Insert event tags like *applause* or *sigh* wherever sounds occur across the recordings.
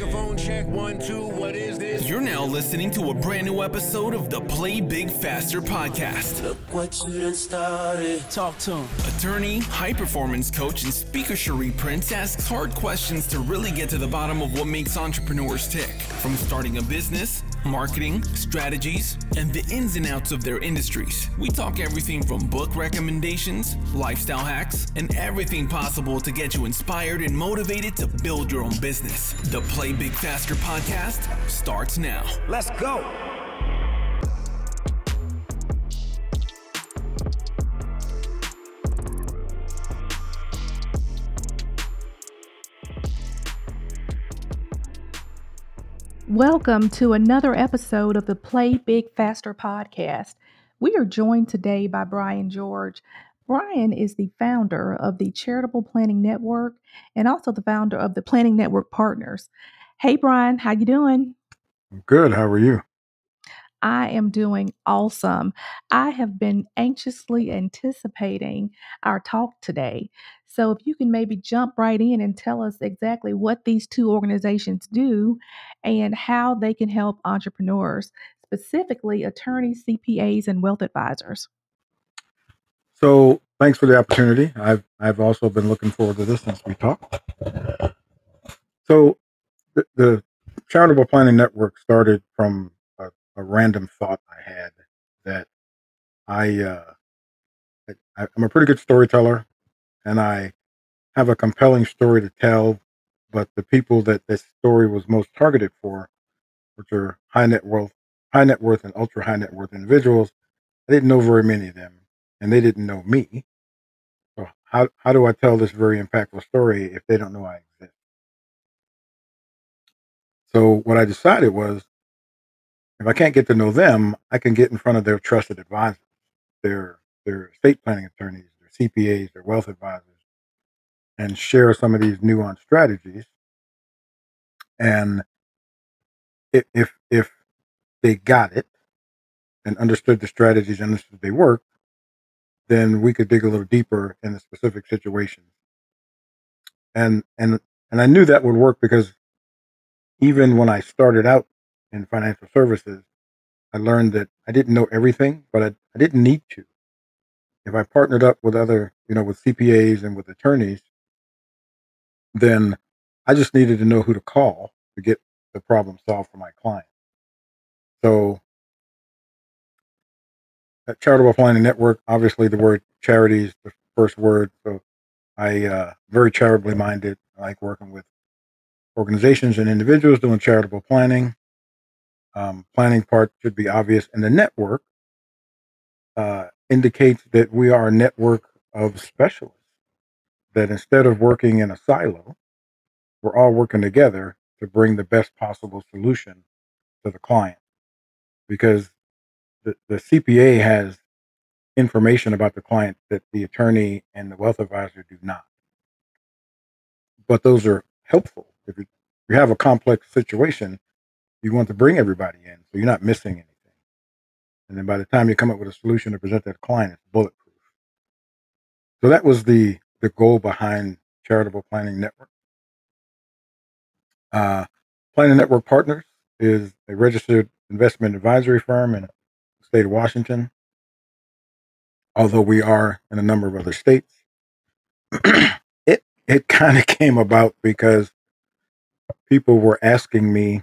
Microphone check one, two. What is this? You're now listening to a brand new episode of the Play Big Faster podcast. Look what you done started. Talk to him. Attorney, high performance coach, and speaker Cherie Prince asks hard questions to really get to the bottom of what makes entrepreneurs tick. From starting a business, marketing, strategies, and the ins and outs of their industries. We talk everything from book recommendations, lifestyle hacks, and everything possible to get you inspired and motivated to build your own business. The Play Big Faster podcast starts now. Let's go. Welcome to another episode of the Play Big Faster podcast. We are joined today by Brian George. Brian is the founder of the Charitable Planning Network and also the founder of the Planning Network Partners. Hey Brian, how you doing? Good. How are you? I am doing awesome. I have been anxiously anticipating our talk today. So, if you can maybe jump right in and tell us exactly what these two organizations do and how they can help entrepreneurs, specifically attorneys, CPAs, and wealth advisors. So, thanks for the opportunity. I've I've also been looking forward to this since we talked. So, the, the Charitable Planning Network started from a, a random thought I had that I, uh, I I'm a pretty good storyteller, and I have a compelling story to tell. But the people that this story was most targeted for, which are high net worth, high net worth, and ultra high net worth individuals, I didn't know very many of them, and they didn't know me. So how how do I tell this very impactful story if they don't know I exist? So what I decided was, if I can't get to know them, I can get in front of their trusted advisors, their their estate planning attorneys, CPAs, or wealth advisors, and share some of these nuanced strategies. And if if, if they got it and understood the strategies and understood they work, then we could dig a little deeper in the specific situations. And and and I knew that would work because even when I started out in financial services, I learned that I didn't know everything, but I, I didn't need to. If I partnered up with other, you know, with CPAs and with attorneys, then I just needed to know who to call to get the problem solved for my client. So at Charitable Planning Network, obviously the word charity is the first word. So I uh, very charitably minded. I like working with organizations and individuals doing charitable planning. Um, planning part should be obvious, and the network uh, indicates that we are a network of specialists. That instead of working in a silo, we're all working together to bring the best possible solution to the client. Because the, the CPA has information about the client that the attorney and the wealth advisor do not. But those are helpful. If you, have a complex situation, you want to bring everybody in so you're not missing anything. And then by the time you come up with a solution to present that client, it's bulletproof. So that was the the goal behind Charitable Planning Network. Uh, Planning Network Partners is a registered investment advisory firm in the state of Washington, although we are in a number of other states. *clears throat* it it *laughs* kind of came about because people were asking me,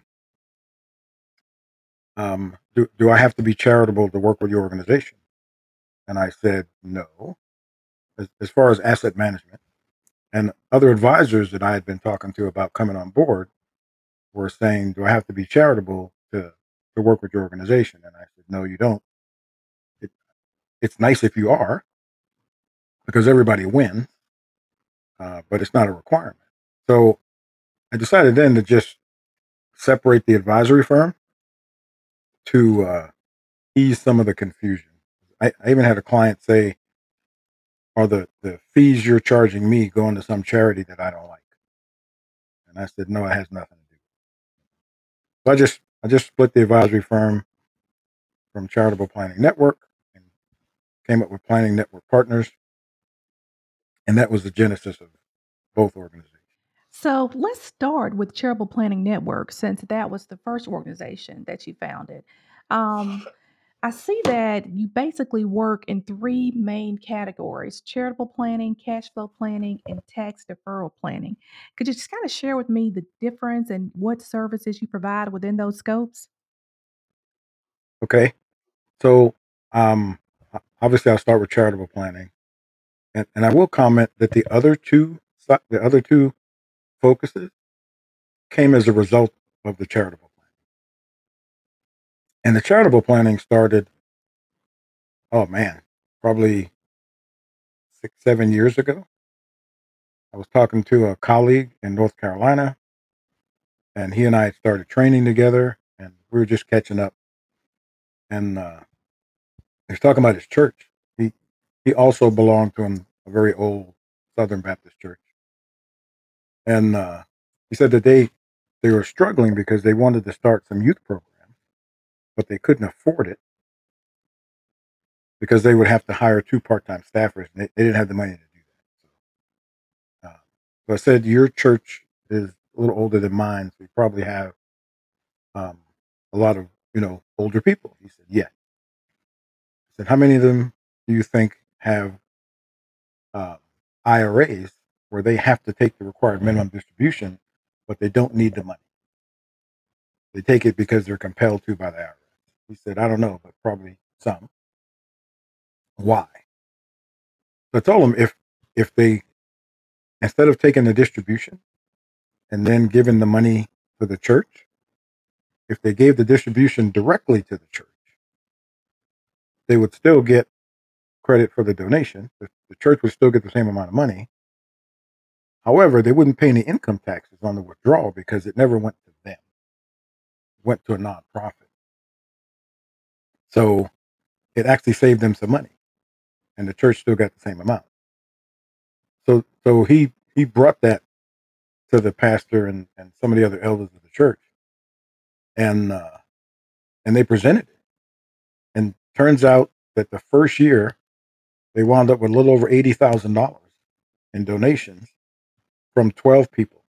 um, do, do I have to be charitable to work with your organization? And I said, no. As, as far as asset management, and other advisors that I had been talking to about coming on board were saying, do I have to be charitable to, to work with your organization? And I said, no, you don't. It, it's nice if you are, because everybody wins, uh, but it's not a requirement. So I decided then to just separate the advisory firm to uh, ease some of the confusion. I, I even had a client say, "Are the the fees you're charging me going to some charity that I don't like?" And I said, "No, it has nothing to do." So I just I just split the advisory firm from Charitable Planning Network and came up with Planning Network Partners, and that was the genesis of both organizations. So let's start with Charitable Planning Network, since that was the first organization that you founded. Um, *laughs* I see that you basically work in three main categories charitable planning, cash flow planning, and tax deferral planning. Could you just kind of share with me the difference and what services you provide within those scopes? Okay. So, um, obviously, I'll start with charitable planning, and, and I will comment that the other two, the other two focuses came as a result of the charitable planning. And the charitable planning started, oh man, probably six, seven years ago. I was talking to a colleague in North Carolina, and he and I started training together, and we were just catching up. And uh, he was talking about his church. He he also belonged to a very old Southern Baptist church, and uh, he said that they they were struggling because they wanted to start some youth programs, but they couldn't afford it because they would have to hire two part time staffers, and they, they didn't have the money to do that. So, uh, so I said, your church is a little older than mine, so you probably have um, a lot of you know older people. He said, yeah. I said, how many of them do you think have um, IRAs where they have to take the required minimum distribution, but they don't need the money? They take it because they're compelled to by the IRS. He said, I don't know, but probably some. Why? So I told him if if they instead of taking the distribution and then giving the money to the church, if they gave the distribution directly to the church, they would still get credit for the donation. The, the church would still get the same amount of money. However, they wouldn't pay any income taxes on the withdrawal because it never went to them. It went to a nonprofit. So it actually saved them some money. And the church still got the same amount. So so he he brought that to the pastor and, and some of the other elders of the church. And uh, and they presented it. And turns out that the first year they wound up with a little over eighty thousand dollars in donations from twelve people.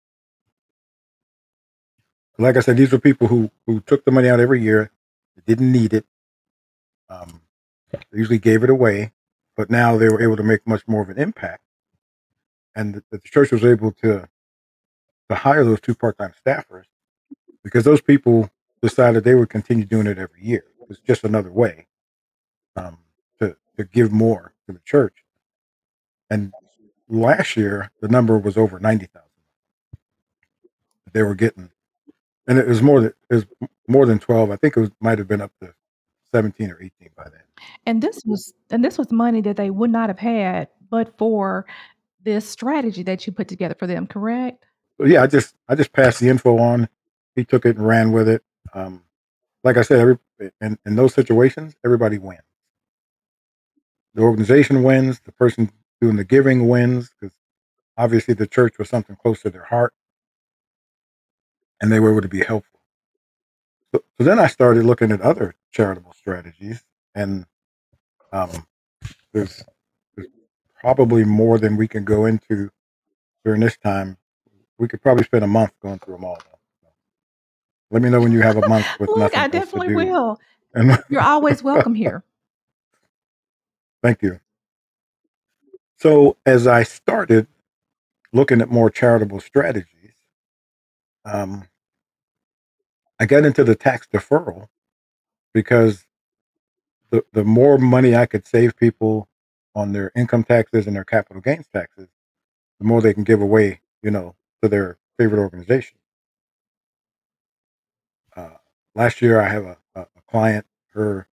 Like I said, these were people who who took the money out every year, didn't need it. Um, they usually gave it away, but now they were able to make much more of an impact. And the, the church was able to to hire those two part time staffers because those people decided they would continue doing it every year. It's just another way um, to to give more to the church. And last year, the number was over ninety thousand that they were getting, and it was more than it was more than twelve. I think it was might have been up to seventeen or eighteen by then. And this was and this was money that they would not have had but for this strategy that you put together for them, correct? So yeah, I just I just passed the info on. He took it and ran with it. Um, like I said, every in, in those situations, everybody wins. The organization wins. The person doing the giving wins because obviously the church was something close to their heart, and they were able to be helpful. So, so then I started looking at other charitable strategies, and um, there's there's probably more than we can go into during this time. We could probably spend a month going through them all. Though. So let me know when you have a *laughs* month with Look, nothing I definitely will. And You're always welcome here. *laughs* thank you. So, as I started looking at more charitable strategies, um, I got into the tax deferral because the, the more money I could save people on their income taxes and their capital gains taxes, the more they can give away, you know, to their favorite organization. Uh, last year, I have a, a, a client, her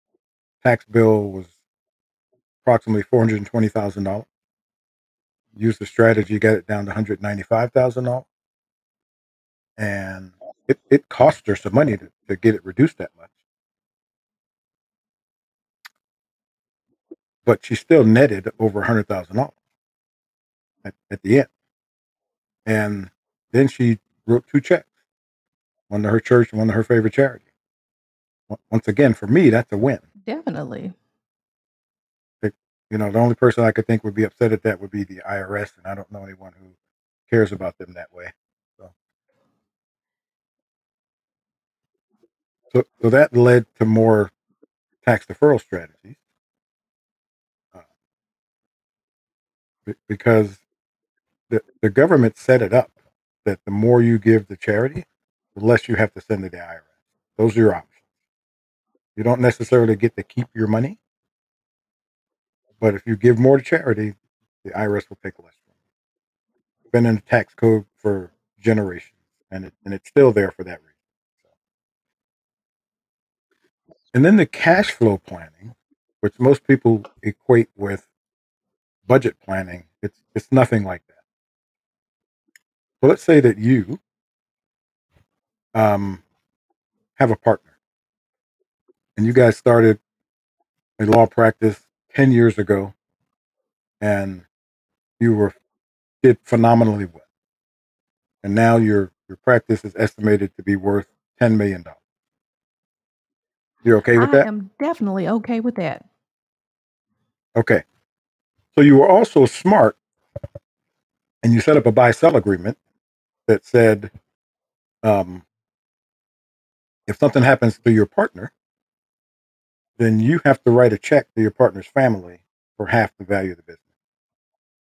tax bill was approximately $420,000 use the strategy, got it down to 195,000 alt. And it, it cost her some money to, to get it reduced that much. But she still netted over 100,000 alt at, at the end. And then she wrote two checks one to her church and one to her favorite charity. Once again, for me, that's a win. Definitely. You know, the only person I could think would be upset at that would be the IRS, and I don't know anyone who cares about them that way. So, so, so that led to more tax deferral strategies uh, because the, the government set it up that the more you give the charity, the less you have to send to the IRS. Those are your options. You don't necessarily get to keep your money, but if you give more to charity, the IRS will take less from you. Been in the tax code for generations, and it, and it's still there for that reason. And then the cash flow planning, which most people equate with budget planning, it's it's nothing like that. So let's say that you um, have a partner, and you guys started a law practice ten years ago, and you were did phenomenally well, and now your your practice is estimated to be worth ten million dollars. You're okay with I that? I am definitely okay with that. Okay. So you were also smart, and you set up a buy sell agreement that said, um, if something happens to your partner, then you have to write a check to your partner's family for half the value of the business.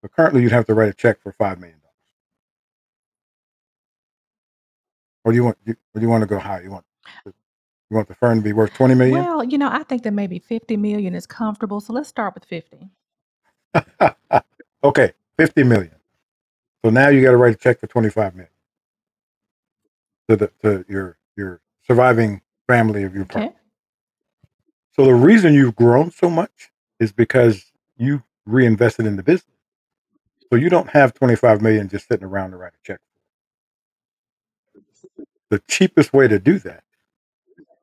So currently, you'd have to write a check for five million dollars. Or do you want? Or do you want to go higher? You want? You want the firm to be worth twenty million? Well, you know, I think that maybe 50 million is comfortable. So let's start with 50. *laughs* okay, fifty million. So now you got to write a check for twenty-five million to the to your your surviving family of your partner. Okay. So the reason you've grown so much is because you reinvested in the business. So you don't have 25 million just sitting around to write a check. The cheapest way to do that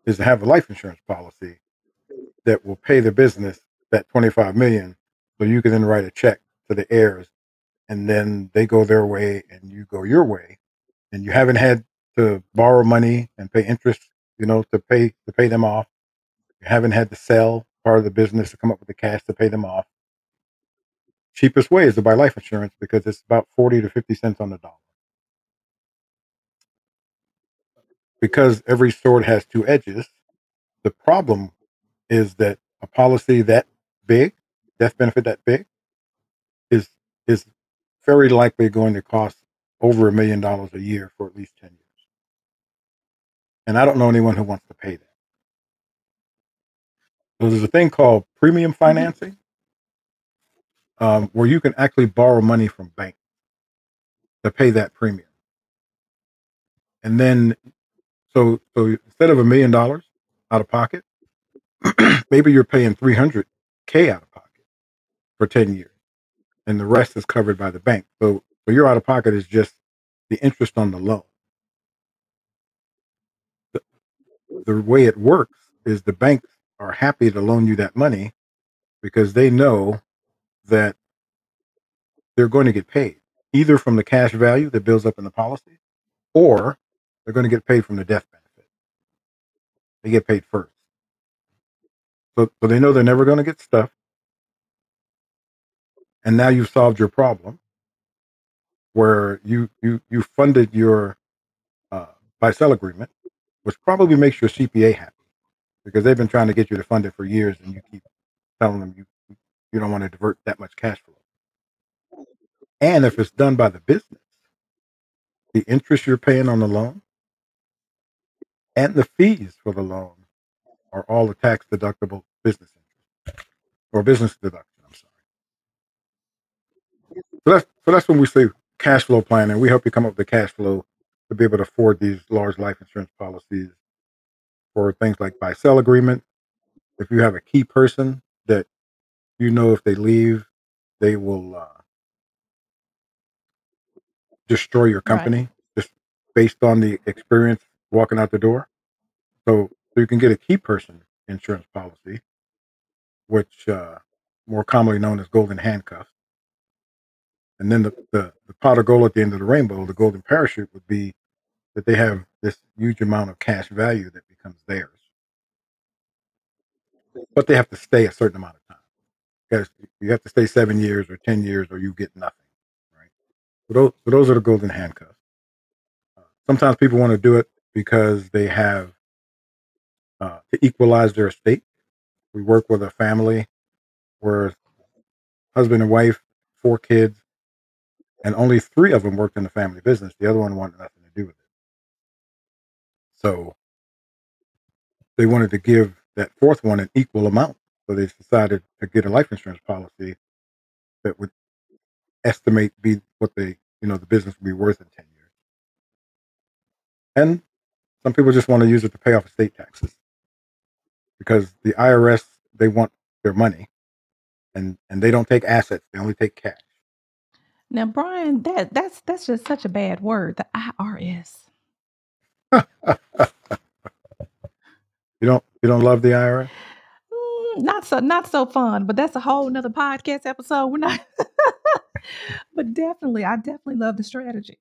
is to have a life insurance policy that will pay the business that 25 million so you can then write a check to the heirs and then they go their way and you go your way and you haven't had to borrow money and pay interest, you know, to pay to pay them off. Haven't had to sell part of the business to come up with the cash to pay them off. Cheapest way is to buy life insurance because it's about 40 to 50 cents on the dollar. Because every sword has two edges, the problem is that a policy that big, death benefit that big, is is very likely going to cost over a million dollars a year for at least 10 years. And I don't know anyone who wants to pay that. So there's a thing called premium Mhm. financing, um, where you can actually borrow money from banks to pay that premium. And then, so so instead of a million dollars out of pocket, *clears throat* maybe you're paying 300k out of pocket for 10 years, and the rest is covered by the bank. So so your out of pocket is just the interest on the loan. The, the way it works is the banks are happy to loan you that money because they know that they're going to get paid either from the cash value that builds up in the policy or they're going to get paid from the death benefit. They get paid first. So, so they know they're never going to get stuffed. And now you've solved your problem where you, you, you funded your uh, buy sell agreement, which probably makes your CPA happy because they've been trying to get you to fund it for years and you keep telling them you, you don't want to divert that much cash flow. And if it's done by the business, the interest you're paying on the loan and the fees for the loan are all the tax deductible business interest or business deduction. I'm sorry. So that's so that's when we say cash flow planning. We help you come up with the cash flow to be able to afford these large life insurance policies for things like buy sell agreement. If you have a key person that you know if they leave, they will uh, destroy your Right. company just based on the experience walking out the door. So, so you can get a key person insurance policy, which uh, more commonly known as golden handcuffs. And then the, the, the pot of gold at the end of the rainbow, the golden parachute would be that they have this huge amount of cash value that becomes theirs. But they have to stay a certain amount of time. Because you have to stay seven years or 10 years or you get nothing. Right. So those, so those are the golden handcuffs. Uh, sometimes people want to do it because they have uh, to equalize their estate. We work with a family where husband and wife, four kids, and only three of them worked in the family business. The other one wanted nothing So they wanted to give that fourth one an equal amount. So they decided to get a life insurance policy that would estimate be what they you know the business would be worth in ten years. And some people just want to use it to pay off estate taxes because the IRS they want their money, and and they don't take assets; they only take cash. Now, Brian, that that's that's just such a bad word, the IRS. You don't you don't love the IRS? Mm, not so not so fun, but that's a whole nother podcast episode. We're not *laughs* but definitely, I definitely love the strategy.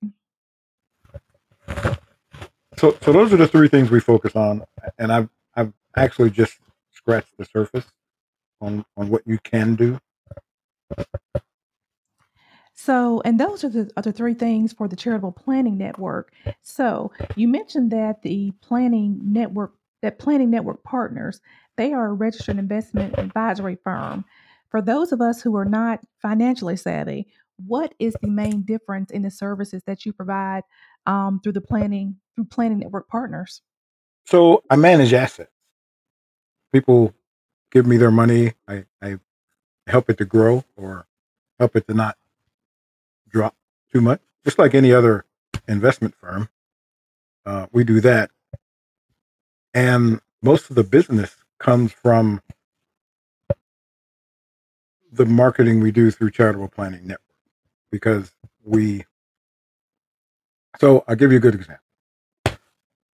So so those are the three things we focus on, and I've I've actually just scratched the surface on on what you can do. So, and those are the the three things for the Charitable Planning Network. So, you mentioned that the planning network, that Planning Network Partners, they are a registered investment advisory firm. For those of us who are not financially savvy, what is the main difference in the services that you provide um, through the planning through Planning Network Partners? So I manage assets. People give me their money. I, I help it to grow or help it to not drop too much. Just like any other investment firm, uh, we do that. And most of the business comes from the marketing we do through Charitable Planning Network because we. So I'll give you a good example.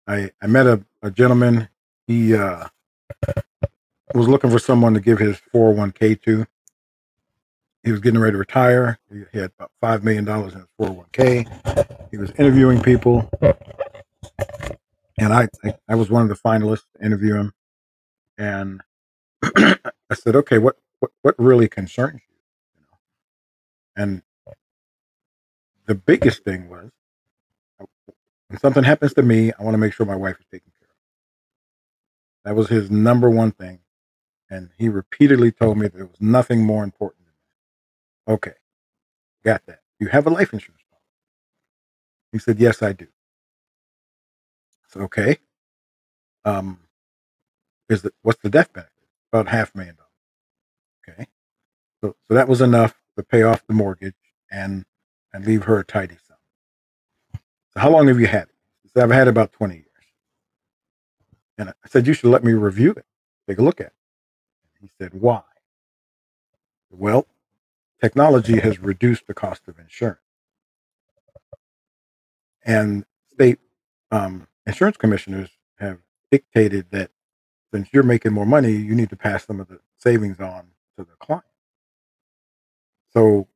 I, I met a, a gentleman. He uh, was looking for someone to give his 401k to. He was getting ready to retire. He had about $5 million in his 401k. He was interviewing people. And I, I, was one of the finalists to interview him. And *clears throat* I said, okay, what, what, what really concerns you? And the biggest thing was when something happens to me, I want to make sure my wife is taken care of. That was his number one thing. And he repeatedly told me that there was nothing more important. Okay, got that. You have a life insurance policy. He said, Yes, I do. I said, Okay. Um, is the what's the death benefit? About half a million dollars. Okay. So so that was enough to pay off the mortgage and and leave her a tidy sum. So how long have you had it? I've had about 20 years. And I said, You should let me review it, take a look at it. He said, Why? Well, technology has reduced the cost of insurance. And state um, insurance commissioners have dictated that since you're making more money, you need to pass some of the savings on to the client. So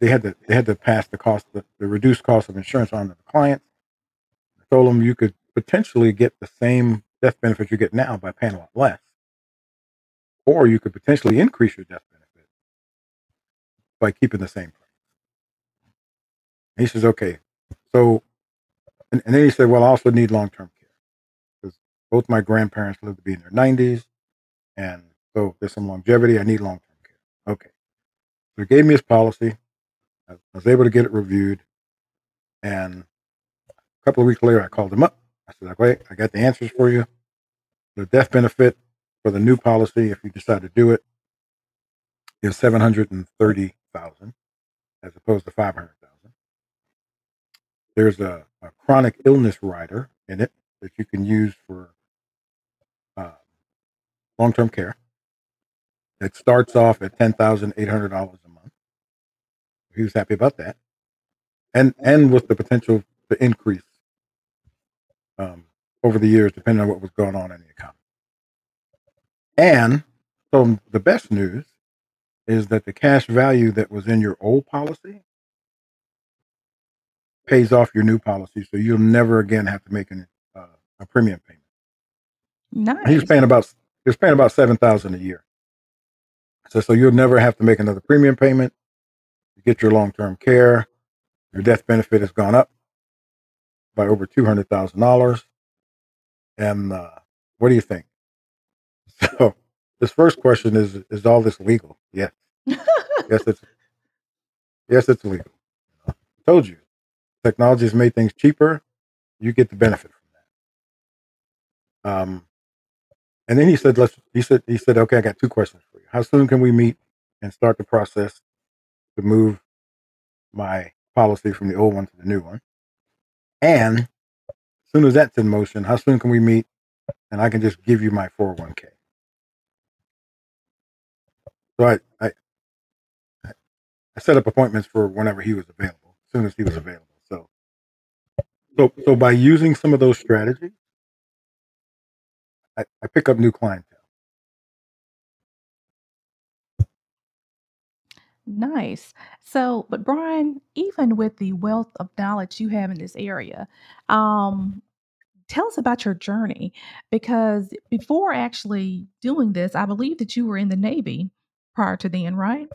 they had to they had to pass the cost the, the reduced cost of insurance on to the clients. I told them you could potentially get the same death benefit you get now by paying a lot less, or you could potentially increase your death benefit by keeping the same price. And he says, okay, so, and, and then he said, well, I also need long term care because both my grandparents lived to be in their 90s, and so there's some longevity. I need long term care. Okay, so he gave me his policy. I was able to get it reviewed. And a couple of weeks later, I called him up. I said, "Okay, I got the answers for you. The death benefit for the new policy, if you decide to do it, is seven hundred and thirty thousand, as opposed to five hundred thousand. There's a, a, chronic illness rider in it that you can use for uh, long-term care. It starts off at ten thousand eight hundred dollars a month he was happy about that, and and with the potential to increase um, over the years, depending on what was going on in the economy. And so the best news is that the cash value that was in your old policy pays off your new policy, so you'll never again have to make an, uh, a premium payment. Nice. He was paying about he was paying about seven thousand a year. So so you'll never have to make another premium payment you get your long term care. Your death benefit has gone up by over $200,000. And uh, What do you think? *laughs* So this first question is: Is all this legal? Yes. *laughs* Yes, it's yes, it's legal. I told you, technology has made things cheaper. You get the benefit from that. Um, and then he said, "Let's." He said, "He said, okay, I got two questions for you. How soon can we meet and start the process to move my policy from the old one to the new one? And as soon as that's in motion, how soon can we meet and I can just give you my 401k?" So I, I, I set up appointments for whenever he was available, as soon as he was available. So, so, so by using some of those strategies, I, I pick up new clientele. Nice. So, but Brian, even with the wealth of knowledge you have in this area, um, tell us about your journey because before actually doing this, I believe that you were in the Navy prior to then, right?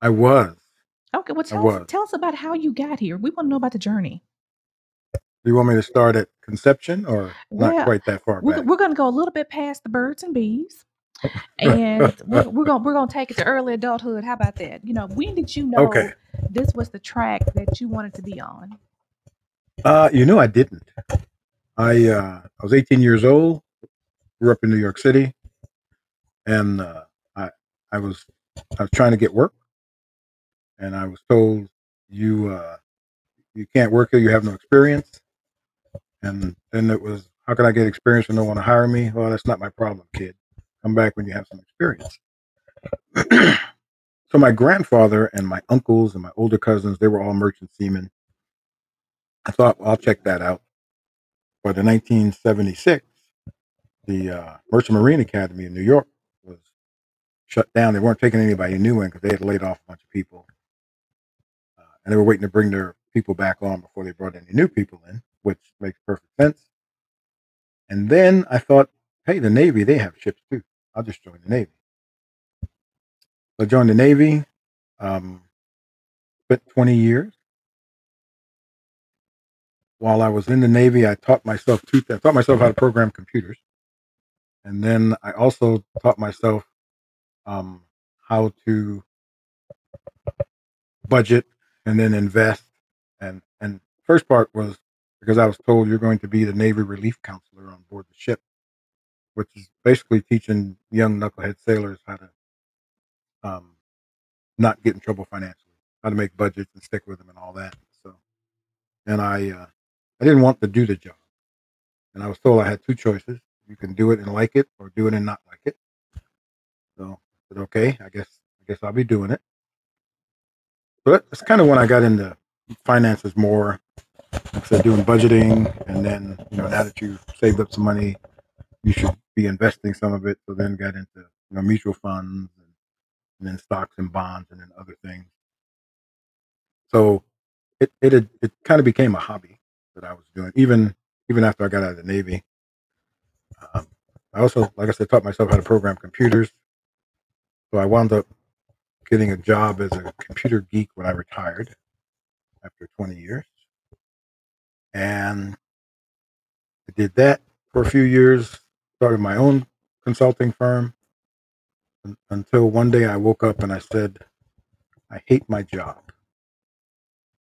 I was. Okay, well tell us tell us about how you got here. We want to know about the journey. Do you want me to start at conception or not Well, quite that far we're, back? we're going to go a little bit past the birds and bees, *laughs* and we're, *laughs* we're going we're going to take it to early adulthood. How about that? You know, when did you know okay. this was the track that you wanted to be on? Uh, you know, I didn't. I uh, I was 18 years old. Grew up in New York City, and uh, I was I was trying to get work, and I was told you uh, you can't work here. You have no experience. And then it was, how can I get experience and no one to hire me? Well, that's not my problem, kid. Come back when you have some experience. *clears throat* so my grandfather and my uncles and my older cousins, they were all merchant seamen. I thought, well, I'll check that out. But in 1976, the uh, Merchant Marine Academy in New York shut down. They weren't taking anybody new in because they had laid off a bunch of people. Uh, and they were waiting to bring their people back on before they brought any new people in, which makes perfect sense. And then I thought, hey, the Navy, they have ships too. I'll just join the Navy. So I joined the Navy, um, spent 20 years. While I was in the Navy, I taught myself two I taught myself how to program computers. And then I also taught myself um, how to budget and then invest. And and first part was because I was told you're going to be the Navy relief counselor on board the ship, which is basically teaching young knucklehead sailors how to um, not get in trouble financially, how to make budgets and stick with them and all that. So, and I uh, I didn't want to do the job, and I was told I had two choices: you can do it and like it, or do it and not like it. So said, okay, I guess I guess I'll be doing it. But that's kind of when I got into finances more. Like said, doing budgeting, and then you know now that you've saved up some money, you should be investing some of it. So then got into you know mutual funds and, and then stocks and bonds and then other things. So it it had, it kind of became a hobby that I was doing even even after I got out of the Navy. Um, I also, like I said, taught myself how to program computers. So I wound up getting a job as a computer geek when I retired after 20 years. And I did that for a few years, started my own consulting firm until one day I woke up and I said, I hate my job.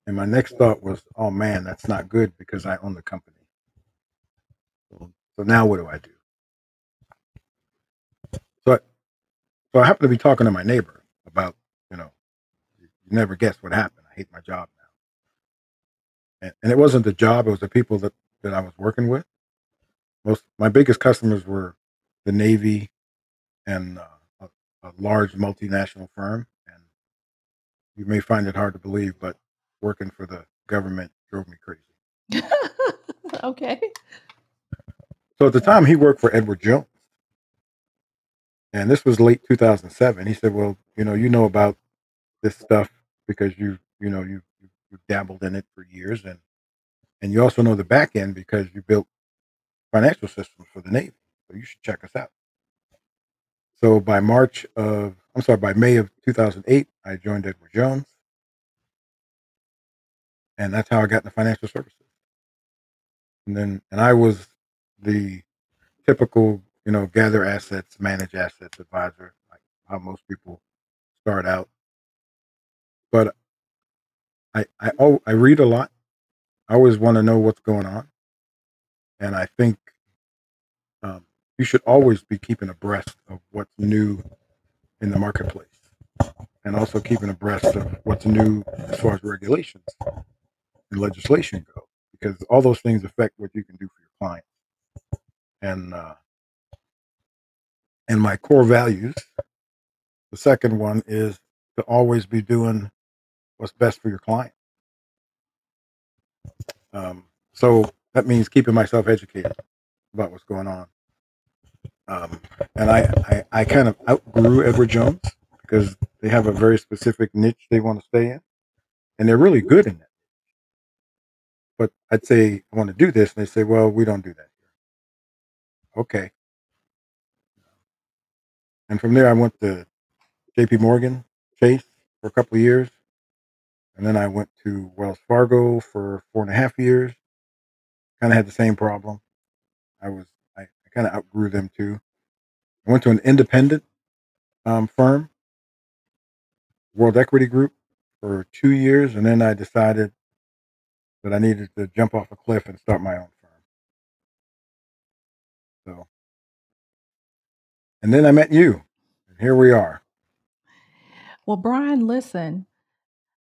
And my next thought was, oh man, that's not good because I own the company. So, now what do I do? So I, so I happened to be talking to my neighbor about, you know, you never guess what happened. I hate my job now. And, and it wasn't the job, it was the people that, that I was working with. Most my biggest customers were the Navy and uh, a, a large multinational firm. And you may find it hard to believe, but working for the government drove me crazy. *laughs* okay. So at the time, he worked for Edward Jones, and this was late 2007. He said, "Well, you know, you know about this stuff because you, you know, you you dabbled in it for years, and and you also know the back end because you built financial systems for the Navy. So you should check us out." So by March of, I'm sorry, by May of 2008, I joined Edward Jones, and that's how I got into financial services. And then, and I was the typical, you know, gather assets, manage assets advisor, like how most people start out. But I I oh, I read a lot. I always want to know what's going on, and I think um, you should always be keeping abreast of what's new in the marketplace, and also keeping abreast of what's new as far as regulations and legislation go, because all those things affect what you can do for your clients. And uh, and my core values. The second one is to always be doing what's best for your client. Um, so that means keeping myself educated about what's going on. Um, and I, I, I kind of outgrew Edward Jones because they have a very specific niche they want to stay in, and they're really good in it. But I'd say I want to do this, and they say, "Well, we don't do that. Okay. And from there, I went to J.P. Morgan Chase for a couple of years, and then I went to Wells Fargo for four and a half years. Kind of had the same problem. I was I, I kind of outgrew them too. I went to an independent um, firm, World Equity Group, for two years, and then I decided that I needed to jump off a cliff and start my own and then I met you, and here we are. Well, Brian, listen,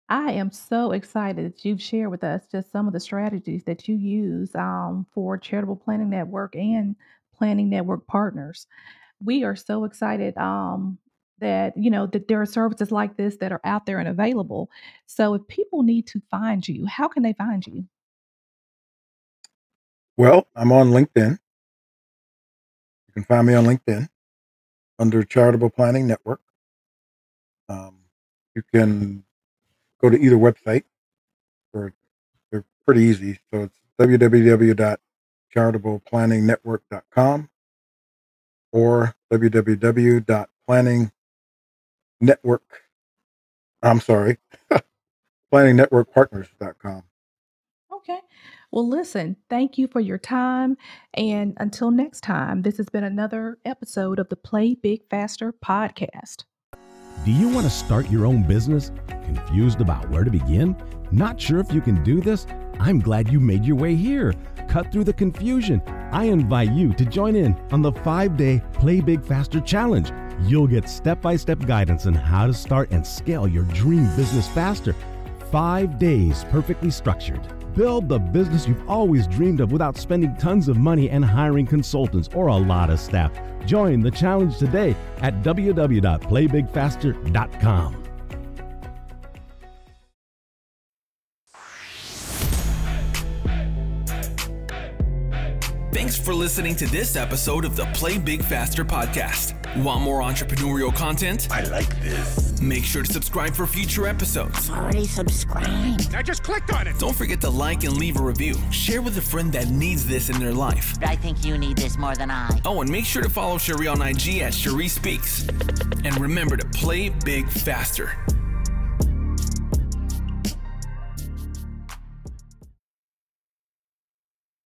I am so excited that you've shared with us just some of the strategies that you use um, for Charitable Planning Network and Planning Network partners. We are so excited um, that you know that there are services like this that are out there and available. So, if people need to find you, how can they find you? Well, I'm on LinkedIn. You can find me on LinkedIn under Charitable Planning Network. Um, you can go to either website, or they're pretty easy. So it's www.charitableplanningnetwork.com or www.planningnetwork. I'm sorry, *laughs* planningnetworkpartners.com. Well, listen, thank you for your time. And until next time, this has been another episode of the Play Big Faster podcast. Do you want to start your own business? Confused about where to begin? Not sure if you can do this? I'm glad you made your way here. Cut through the confusion. I invite you to join in on the five day Play Big Faster Challenge. You'll get step by step guidance on how to start and scale your dream business faster. Five days perfectly structured. Build the business you've always dreamed of without spending tons of money and hiring consultants or a lot of staff. Join the challenge today at www.playbigfaster.com. for listening to this episode of the Play Big Faster podcast. Want more entrepreneurial content? I like this. Make sure to subscribe for future episodes. Already subscribed. I just clicked on it. Don't forget to like and leave a review. Share with a friend that needs this in their life. I think you need this more than I. Oh, and make sure to follow Cherie on IG at Cherie Speaks. And remember to play big faster.